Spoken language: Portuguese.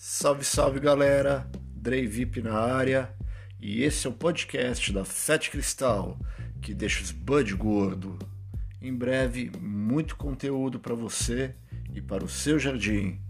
Salve, salve galera! Drey VIP na área e esse é o podcast da Fete Cristal que deixa os bud gordo. Em breve, muito conteúdo para você e para o seu jardim.